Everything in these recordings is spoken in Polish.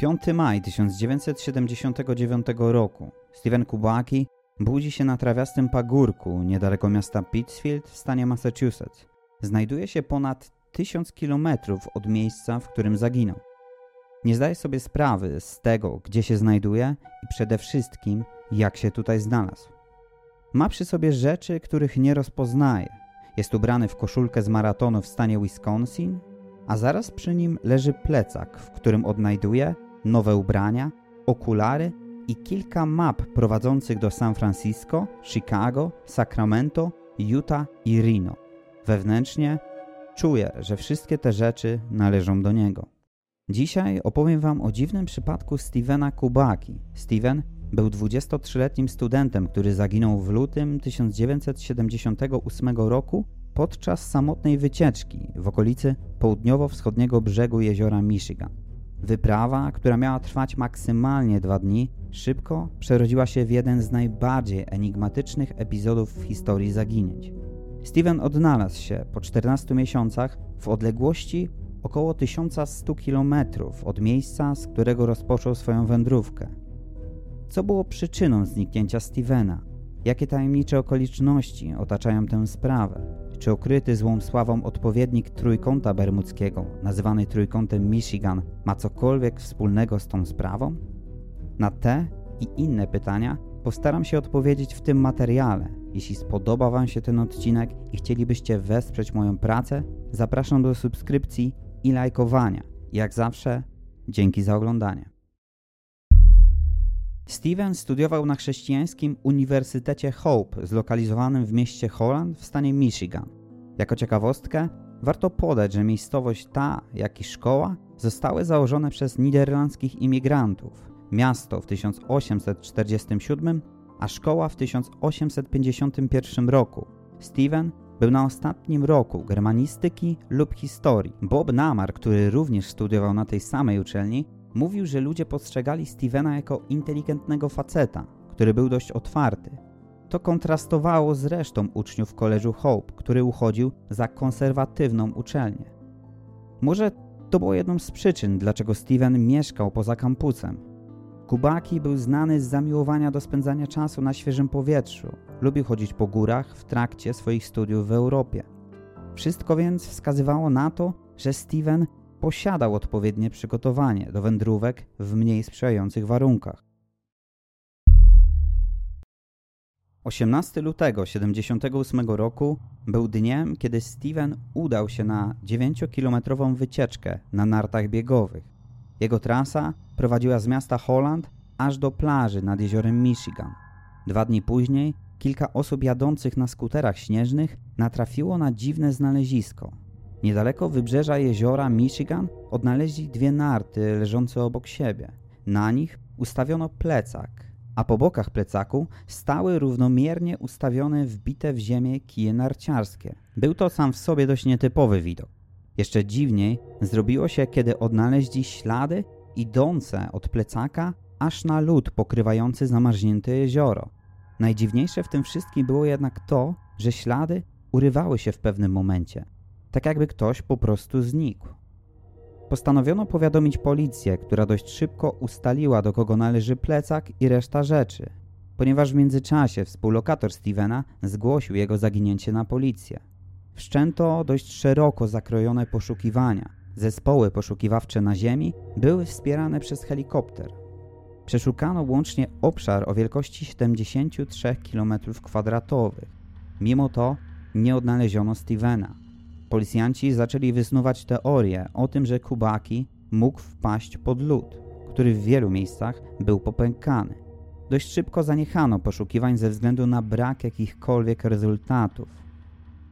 5 maj 1979 roku. Steven Kubaki budzi się na trawiastym pagórku niedaleko miasta Pittsfield w stanie Massachusetts. Znajduje się ponad 1000 kilometrów od miejsca, w którym zaginął. Nie zdaje sobie sprawy z tego, gdzie się znajduje i przede wszystkim, jak się tutaj znalazł. Ma przy sobie rzeczy, których nie rozpoznaje. Jest ubrany w koszulkę z maratonu w stanie Wisconsin, a zaraz przy nim leży plecak, w którym odnajduje nowe ubrania, okulary i kilka map prowadzących do San Francisco, Chicago, Sacramento, Utah i Reno. Wewnętrznie czuje, że wszystkie te rzeczy należą do niego. Dzisiaj opowiem Wam o dziwnym przypadku Stevena Kubaki. Steven był 23-letnim studentem, który zaginął w lutym 1978 roku podczas samotnej wycieczki w okolicy południowo-wschodniego brzegu jeziora Michigan. Wyprawa, która miała trwać maksymalnie dwa dni, szybko przerodziła się w jeden z najbardziej enigmatycznych epizodów w historii zaginięć. Steven odnalazł się po 14 miesiącach w odległości około 1100 km od miejsca, z którego rozpoczął swoją wędrówkę. Co było przyczyną zniknięcia Stevena? Jakie tajemnicze okoliczności otaczają tę sprawę? Czy okryty złą sławą odpowiednik Trójkąta Bermudzkiego, nazywany Trójkątem Michigan, ma cokolwiek wspólnego z tą sprawą? Na te i inne pytania postaram się odpowiedzieć w tym materiale. Jeśli spodoba Wam się ten odcinek i chcielibyście wesprzeć moją pracę, zapraszam do subskrypcji i lajkowania. Jak zawsze, dzięki za oglądanie. Steven studiował na chrześcijańskim Uniwersytecie Hope, zlokalizowanym w mieście Holland w stanie Michigan. Jako ciekawostkę, warto podać, że miejscowość ta, jak i szkoła zostały założone przez niderlandzkich imigrantów. Miasto w 1847, a szkoła w 1851 roku. Steven był na ostatnim roku germanistyki lub historii. Bob Namar, który również studiował na tej samej uczelni, mówił, że ludzie postrzegali Stevena jako inteligentnego faceta, który był dość otwarty. To kontrastowało z resztą uczniów koleżu Hope, który uchodził za konserwatywną uczelnię. Może to było jedną z przyczyn, dlaczego Steven mieszkał poza kampusem. Kubaki był znany z zamiłowania do spędzania czasu na świeżym powietrzu. Lubił chodzić po górach w trakcie swoich studiów w Europie. Wszystko więc wskazywało na to, że Steven posiadał odpowiednie przygotowanie do wędrówek w mniej sprzyjających warunkach. 18 lutego 1978 roku był dniem, kiedy Steven udał się na 9-kilometrową wycieczkę na nartach biegowych. Jego trasa prowadziła z miasta Holland aż do plaży nad jeziorem Michigan. Dwa dni później kilka osób jadących na skuterach śnieżnych natrafiło na dziwne znalezisko. Niedaleko wybrzeża jeziora Michigan odnaleźli dwie narty leżące obok siebie. Na nich ustawiono plecak, a po bokach plecaku stały równomiernie ustawione wbite w ziemię kije narciarskie. Był to sam w sobie dość nietypowy widok. Jeszcze dziwniej zrobiło się, kiedy odnaleźli ślady idące od plecaka aż na lód pokrywający zamarznięte jezioro. Najdziwniejsze w tym wszystkim było jednak to, że ślady urywały się w pewnym momencie, tak jakby ktoś po prostu znikł. Postanowiono powiadomić policję, która dość szybko ustaliła, do kogo należy plecak i reszta rzeczy, ponieważ w międzyczasie współlokator Stevena zgłosił jego zaginięcie na policję. Wszczęto dość szeroko zakrojone poszukiwania. Zespoły poszukiwawcze na ziemi były wspierane przez helikopter. Przeszukano łącznie obszar o wielkości 73 km2. Mimo to nie odnaleziono Stevena. Policjanci zaczęli wysnuwać teorię o tym, że Kubaki mógł wpaść pod lód, który w wielu miejscach był popękany. Dość szybko zaniechano poszukiwań ze względu na brak jakichkolwiek rezultatów.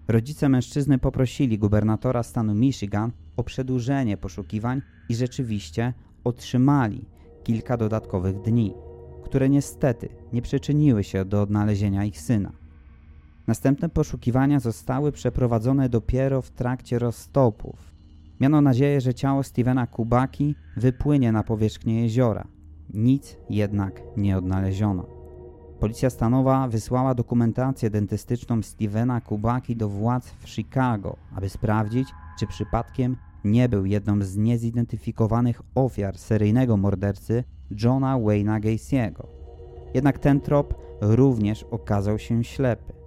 Rodzice mężczyzny poprosili gubernatora stanu Michigan o przedłużenie poszukiwań i rzeczywiście otrzymali kilka dodatkowych dni, które niestety nie przyczyniły się do odnalezienia ich syna. Następne poszukiwania zostały przeprowadzone dopiero w trakcie roztopów. Miano nadzieję, że ciało Stevena Kubaki wypłynie na powierzchnię jeziora. Nic jednak nie odnaleziono. Policja stanowa wysłała dokumentację dentystyczną Stevena Kubaki do władz w Chicago, aby sprawdzić, czy przypadkiem nie był jedną z niezidentyfikowanych ofiar seryjnego mordercy Johna Wayne'a Gacy'ego. Jednak ten trop również okazał się ślepy.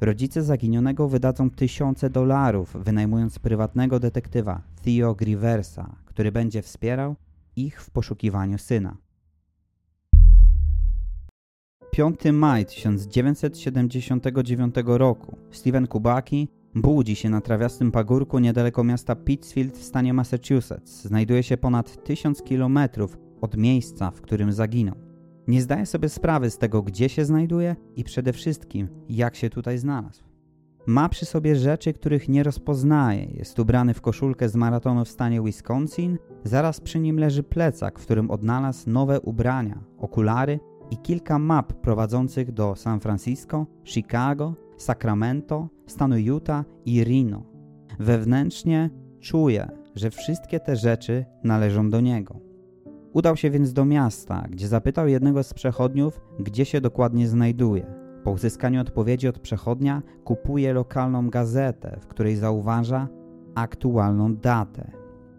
Rodzice zaginionego wydadzą tysiące dolarów, wynajmując prywatnego detektywa Theo Griversa, który będzie wspierał ich w poszukiwaniu syna. 5 maj 1979 roku Steven Kubaki budzi się na trawiastym pagórku niedaleko miasta Pittsfield w stanie Massachusetts. Znajduje się ponad 1000 km od miejsca, w którym zaginął. Nie zdaje sobie sprawy z tego, gdzie się znajduje i przede wszystkim, jak się tutaj znalazł. Ma przy sobie rzeczy, których nie rozpoznaje. Jest ubrany w koszulkę z maratonu w stanie Wisconsin. Zaraz przy nim leży plecak, w którym odnalazł nowe ubrania, okulary i kilka map prowadzących do San Francisco, Chicago, Sacramento, stanu Utah i Reno. Wewnętrznie czuje, że wszystkie te rzeczy należą do niego. Udał się więc do miasta, gdzie zapytał jednego z przechodniów, gdzie się dokładnie znajduje. Po uzyskaniu odpowiedzi od przechodnia kupuje lokalną gazetę, w której zauważa aktualną datę.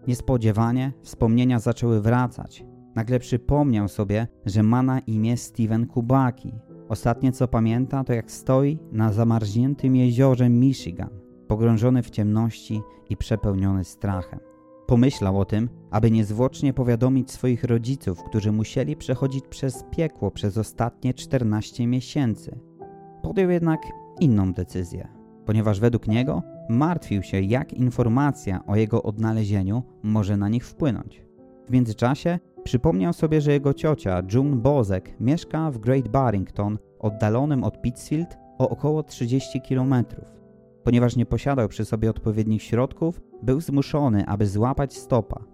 Niespodziewanie wspomnienia zaczęły wracać. Nagle przypomniał sobie, że ma na imię Steven Kubaki. Ostatnie co pamięta to jak stoi na zamarzniętym jeziorze Michigan, pogrążony w ciemności i przepełniony strachem. Pomyślał o tym, aby niezwłocznie powiadomić swoich rodziców, którzy musieli przechodzić przez piekło przez ostatnie 14 miesięcy. Podjął jednak inną decyzję, ponieważ według niego martwił się, jak informacja o jego odnalezieniu może na nich wpłynąć. W międzyczasie przypomniał sobie, że jego ciocia, June Bozek, mieszka w Great Barrington, oddalonym od Pittsfield o około 30 kilometrów. Ponieważ nie posiadał przy sobie odpowiednich środków, był zmuszony, aby złapać stopa.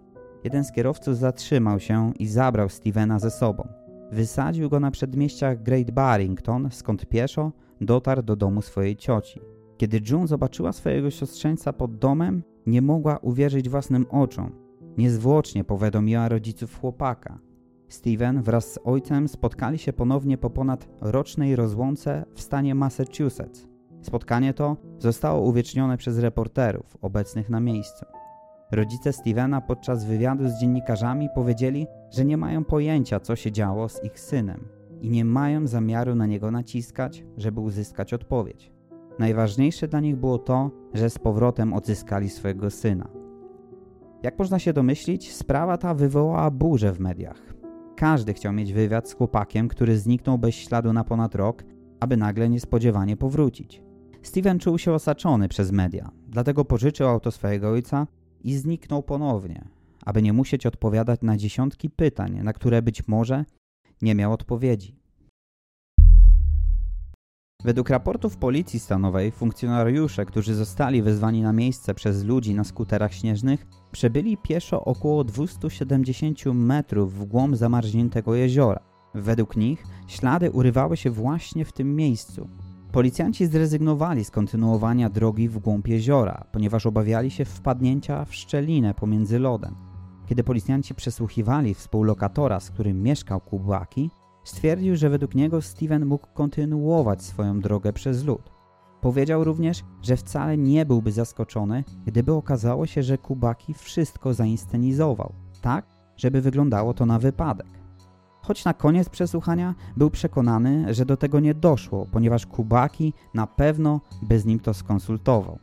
Jeden z kierowców zatrzymał się i zabrał Stevena ze sobą. Wysadził go na przedmieściach Great Barrington, skąd pieszo dotarł do domu swojej cioci. Kiedy June zobaczyła swojego siostrzeńca pod domem, nie mogła uwierzyć własnym oczom. Niezwłocznie powiadomiła rodziców chłopaka. Steven wraz z ojcem spotkali się ponownie po ponad rocznej rozłące w stanie Massachusetts. Spotkanie to zostało uwiecznione przez reporterów obecnych na miejscu. Rodzice Stevena podczas wywiadu z dziennikarzami powiedzieli, że nie mają pojęcia, co się działo z ich synem i nie mają zamiaru na niego naciskać, żeby uzyskać odpowiedź. Najważniejsze dla nich było to, że z powrotem odzyskali swojego syna. Jak można się domyślić, sprawa ta wywołała burzę w mediach. Każdy chciał mieć wywiad z chłopakiem, który zniknął bez śladu na ponad rok, aby nagle niespodziewanie powrócić. Steven czuł się osaczony przez media, dlatego pożyczył auto swojego ojca i zniknął ponownie, aby nie musieć odpowiadać na dziesiątki pytań, na które być może nie miał odpowiedzi. Według raportów policji stanowej funkcjonariusze, którzy zostali wezwani na miejsce przez ludzi na skuterach śnieżnych, przebyli pieszo około 270 metrów w głąb zamarzniętego jeziora. Według nich ślady urywały się właśnie w tym miejscu. Policjanci zrezygnowali z kontynuowania drogi w głąb jeziora, ponieważ obawiali się wpadnięcia w szczelinę pomiędzy lodem. Kiedy policjanci przesłuchiwali współlokatora, z którym mieszkał Kubaki, stwierdził, że według niego Steven mógł kontynuować swoją drogę przez lód. Powiedział również, że wcale nie byłby zaskoczony, gdyby okazało się, że Kubaki wszystko zainscenizował, tak, żeby wyglądało to na wypadek. Choć na koniec przesłuchania był przekonany, że do tego nie doszło, ponieważ Kubaki na pewno by z nim to skonsultował.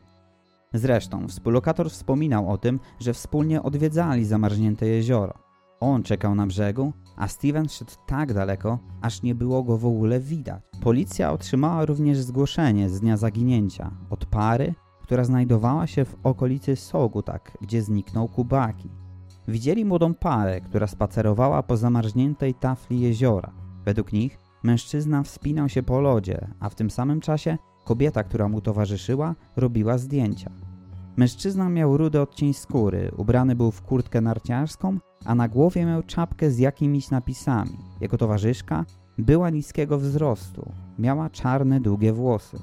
Zresztą współlokator wspominał o tym, że wspólnie odwiedzali zamarznięte jezioro. On czekał na brzegu, a Steven szedł tak daleko, aż nie było go w ogóle widać. Policja otrzymała również zgłoszenie z dnia zaginięcia od pary, która znajdowała się w okolicy Sogutak, gdzie zniknął Kubaki. Widzieli młodą parę, która spacerowała po zamarzniętej tafli jeziora. Według nich mężczyzna wspinał się po lodzie, a w tym samym czasie kobieta, która mu towarzyszyła, robiła zdjęcia. Mężczyzna miał rudy odcień skóry, ubrany był w kurtkę narciarską, a na głowie miał czapkę z jakimiś napisami. Jego towarzyszka była niskiego wzrostu, miała czarne, długie włosy.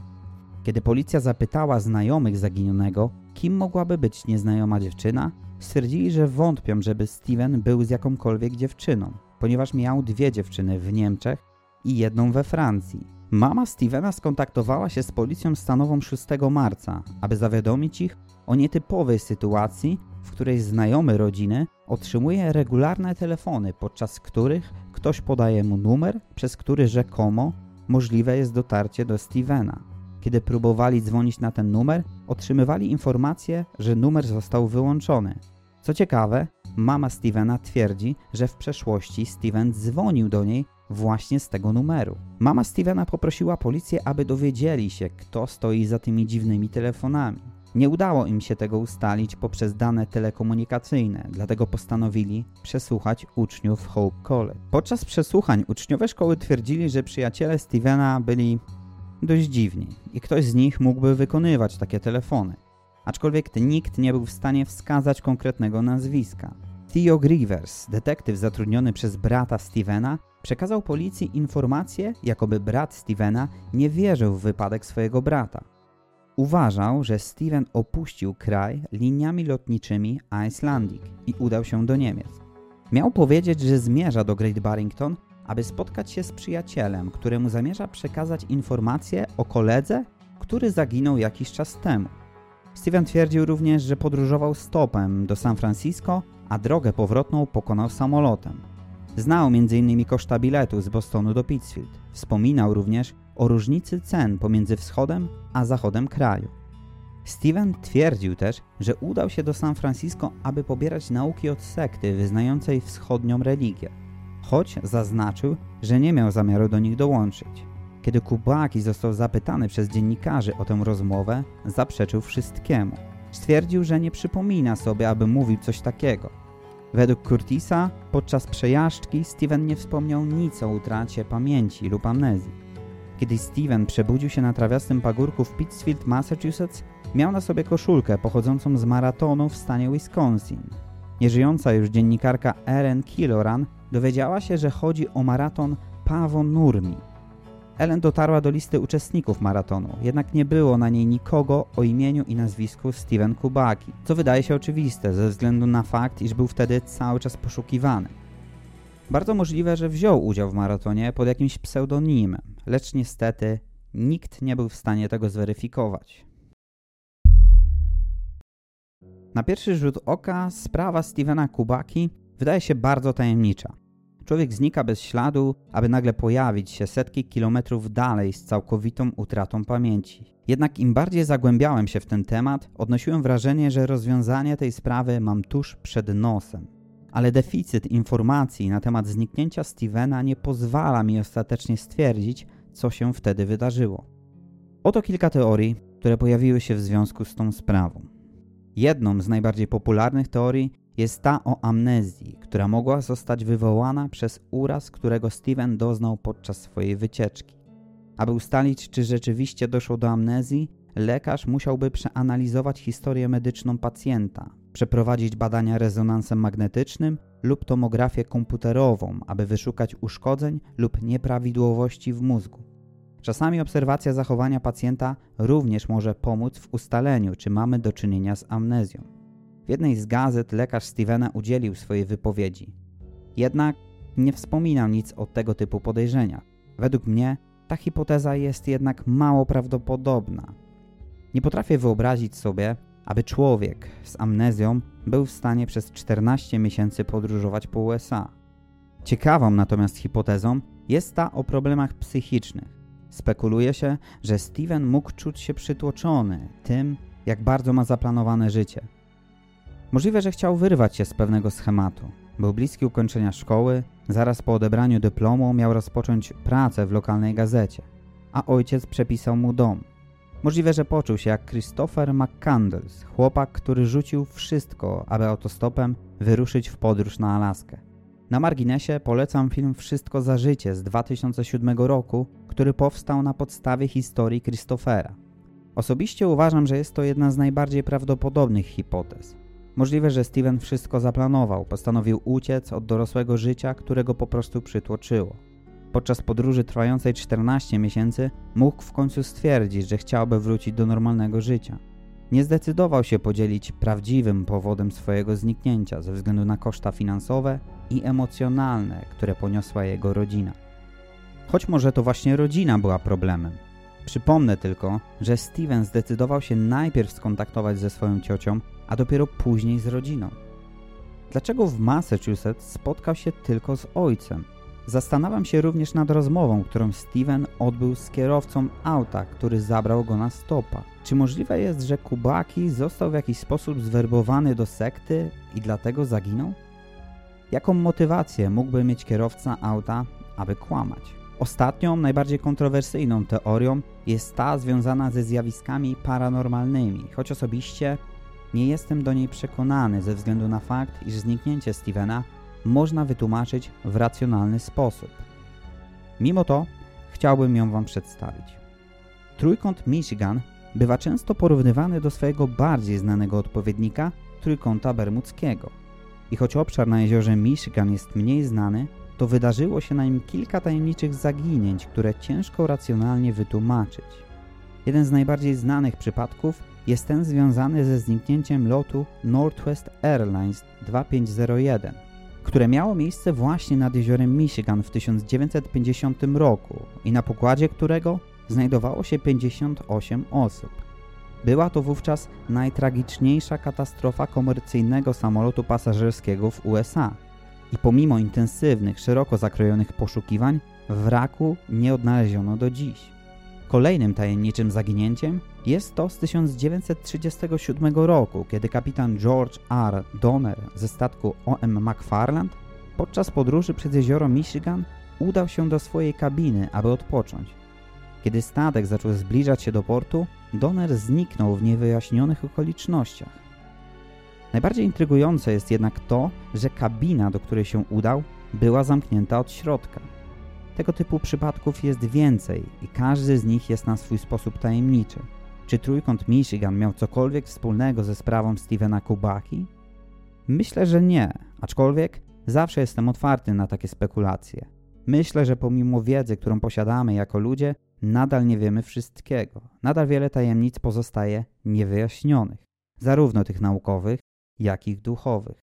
Kiedy policja zapytała znajomych zaginionego, kim mogłaby być nieznajoma dziewczyna, stwierdzili, że wątpią, żeby Steven był z jakąkolwiek dziewczyną, ponieważ miał dwie dziewczyny w Niemczech i jedną we Francji. Mama Stevena skontaktowała się z policją stanową 6 marca, aby zawiadomić ich o nietypowej sytuacji, w której znajomy rodziny otrzymuje regularne telefony, podczas których ktoś podaje mu numer, przez który rzekomo możliwe jest dotarcie do Stevena. Kiedy próbowali dzwonić na ten numer, otrzymywali informację, że numer został wyłączony. Co ciekawe, mama Stevena twierdzi, że w przeszłości Steven dzwonił do niej właśnie z tego numeru. Mama Stevena poprosiła policję, aby dowiedzieli się, kto stoi za tymi dziwnymi telefonami. Nie udało im się tego ustalić poprzez dane telekomunikacyjne, dlatego postanowili przesłuchać uczniów Hope College. Podczas przesłuchań uczniowie szkoły twierdzili, że przyjaciele Stevena byli dość dziwni i ktoś z nich mógłby wykonywać takie telefony. Aczkolwiek nikt nie był w stanie wskazać konkretnego nazwiska. Theo Grievers, detektyw zatrudniony przez brata Stevena, przekazał policji informację, jakoby brat Stevena nie wierzył w wypadek swojego brata. Uważał, że Steven opuścił kraj liniami lotniczymi Icelandic i udał się do Niemiec. Miał powiedzieć, że zmierza do Great Barrington, aby spotkać się z przyjacielem, któremu zamierza przekazać informacje o koledze, który zaginął jakiś czas temu. Steven twierdził również, że podróżował stopem do San Francisco, a drogę powrotną pokonał samolotem. Znał m.in. koszta biletu z Bostonu do Pittsfield. Wspominał również o różnicy cen pomiędzy wschodem a zachodem kraju. Steven twierdził też, że udał się do San Francisco, aby pobierać nauki od sekty wyznającej wschodnią religię, choć zaznaczył, że nie miał zamiaru do nich dołączyć. Kiedy Kubaki został zapytany przez dziennikarzy o tę rozmowę, zaprzeczył wszystkiemu. Stwierdził, że nie przypomina sobie, aby mówił coś takiego. Według Curtisa, podczas przejażdżki Steven nie wspomniał nic o utracie pamięci lub amnezji. Kiedy Steven przebudził się na trawiastym pagórku w Pittsfield, Massachusetts, miał na sobie koszulkę pochodzącą z maratonu w stanie Wisconsin. Nieżyjąca już dziennikarka Erin Killoran dowiedziała się, że chodzi o maraton Pawo Nurmi. Ellen dotarła do listy uczestników maratonu, jednak nie było na niej nikogo o imieniu i nazwisku Steven Kubaki, co wydaje się oczywiste ze względu na fakt, iż był wtedy cały czas poszukiwany. Bardzo możliwe, że wziął udział w maratonie pod jakimś pseudonimem, lecz niestety nikt nie był w stanie tego zweryfikować. Na pierwszy rzut oka sprawa Stevena Kubaki wydaje się bardzo tajemnicza. Człowiek znika bez śladu, aby nagle pojawić się setki kilometrów dalej z całkowitą utratą pamięci. Jednak im bardziej zagłębiałem się w ten temat, odnosiłem wrażenie, że rozwiązanie tej sprawy mam tuż przed nosem. Ale deficyt informacji na temat zniknięcia Stevena nie pozwala mi ostatecznie stwierdzić, co się wtedy wydarzyło. Oto kilka teorii, które pojawiły się w związku z tą sprawą. Jedną z najbardziej popularnych teorii jest ta o amnezji, która mogła zostać wywołana przez uraz, którego Steven doznał podczas swojej wycieczki. Aby ustalić, czy rzeczywiście doszło do amnezji, lekarz musiałby przeanalizować historię medyczną pacjenta, przeprowadzić badania rezonansem magnetycznym lub tomografię komputerową, aby wyszukać uszkodzeń lub nieprawidłowości w mózgu. Czasami obserwacja zachowania pacjenta również może pomóc w ustaleniu, czy mamy do czynienia z amnezją. W jednej z gazet lekarz Stevena udzielił swojej wypowiedzi. Jednak nie wspominał nic o tego typu podejrzeniach. Według mnie ta hipoteza jest jednak mało prawdopodobna. Nie potrafię wyobrazić sobie, aby człowiek z amnezją był w stanie przez 14 miesięcy podróżować po USA. Ciekawą natomiast hipotezą jest ta o problemach psychicznych. Spekuluje się, że Steven mógł czuć się przytłoczony tym, jak bardzo ma zaplanowane życie. Możliwe, że chciał wyrwać się z pewnego schematu. Był bliski ukończenia szkoły, zaraz po odebraniu dyplomu miał rozpocząć pracę w lokalnej gazecie, a ojciec przepisał mu dom. Możliwe, że poczuł się jak Christopher McCandles, chłopak, który rzucił wszystko, aby autostopem wyruszyć w podróż na Alaskę. Na marginesie polecam film Wszystko za życie z 2007 roku, który powstał na podstawie historii Christophera. Osobiście uważam, że jest to jedna z najbardziej prawdopodobnych hipotez. Możliwe, że Steven wszystko zaplanował, postanowił uciec od dorosłego życia, którego po prostu przytłoczyło. Podczas podróży trwającej 14 miesięcy mógł w końcu stwierdzić, że chciałby wrócić do normalnego życia. Nie zdecydował się podzielić prawdziwym powodem swojego zniknięcia ze względu na koszta finansowe i emocjonalne, które poniosła jego rodzina. Choć może to właśnie rodzina była problemem. Przypomnę tylko, że Steven zdecydował się najpierw skontaktować ze swoją ciocią, a dopiero później z rodziną. Dlaczego w Massachusetts spotkał się tylko z ojcem? Zastanawiam się również nad rozmową, którą Steven odbył z kierowcą auta, który zabrał go na stopa. Czy możliwe jest, że Kubaki został w jakiś sposób zwerbowany do sekty i dlatego zaginął? Jaką motywację mógłby mieć kierowca auta, aby kłamać? Ostatnią, najbardziej kontrowersyjną teorią jest ta związana ze zjawiskami paranormalnymi, choć osobiście nie jestem do niej przekonany ze względu na fakt, iż zniknięcie Stevena można wytłumaczyć w racjonalny sposób. Mimo to chciałbym ją Wam przedstawić. Trójkąt Michigan bywa często porównywany do swojego bardziej znanego odpowiednika Trójkąta Bermudzkiego. I choć obszar na jeziorze Michigan jest mniej znany, to wydarzyło się na nim kilka tajemniczych zaginięć, które ciężko racjonalnie wytłumaczyć. Jeden z najbardziej znanych przypadków jest ten związany ze zniknięciem lotu Northwest Airlines 2501, które miało miejsce właśnie nad jeziorem Michigan w 1950 roku i na pokładzie którego znajdowało się 58 osób. Była to wówczas najtragiczniejsza katastrofa komercyjnego samolotu pasażerskiego w USA i pomimo intensywnych, szeroko zakrojonych poszukiwań wraku nie odnaleziono do dziś. Kolejnym tajemniczym zaginięciem jest to z 1937 roku, kiedy kapitan George R. Donner ze statku OM McFarland podczas podróży przez jezioro Michigan udał się do swojej kabiny, aby odpocząć. Kiedy statek zaczął zbliżać się do portu, Donner zniknął w niewyjaśnionych okolicznościach. Najbardziej intrygujące jest jednak to, że kabina, do której się udał, była zamknięta od środka. Tego typu przypadków jest więcej i każdy z nich jest na swój sposób tajemniczy. Czy trójkąt Michigan miał cokolwiek wspólnego ze sprawą Stevena Kubaki? Myślę, że nie, aczkolwiek zawsze jestem otwarty na takie spekulacje. Myślę, że pomimo wiedzy, którą posiadamy jako ludzie, nadal nie wiemy wszystkiego. Nadal wiele tajemnic pozostaje niewyjaśnionych, zarówno tych naukowych, jak i duchowych.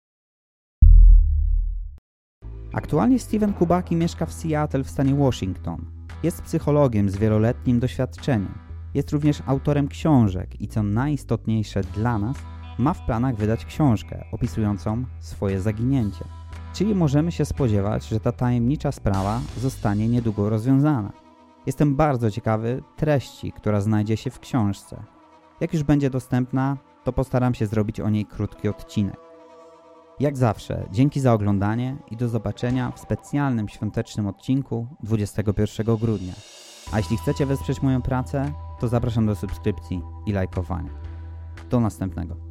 Aktualnie Steven Kubaki mieszka w Seattle w stanie Washington. Jest psychologiem z wieloletnim doświadczeniem. Jest również autorem książek i co najistotniejsze dla nas, ma w planach wydać książkę opisującą swoje zaginięcie. Czyli możemy się spodziewać, że ta tajemnicza sprawa zostanie niedługo rozwiązana. Jestem bardzo ciekawy treści, która znajdzie się w książce. Jak już będzie dostępna, to postaram się zrobić o niej krótki odcinek. Jak zawsze, dzięki za oglądanie i do zobaczenia w specjalnym świątecznym odcinku 21 grudnia. A jeśli chcecie wesprzeć moją pracę, to zapraszam do subskrypcji i lajkowania. Do następnego.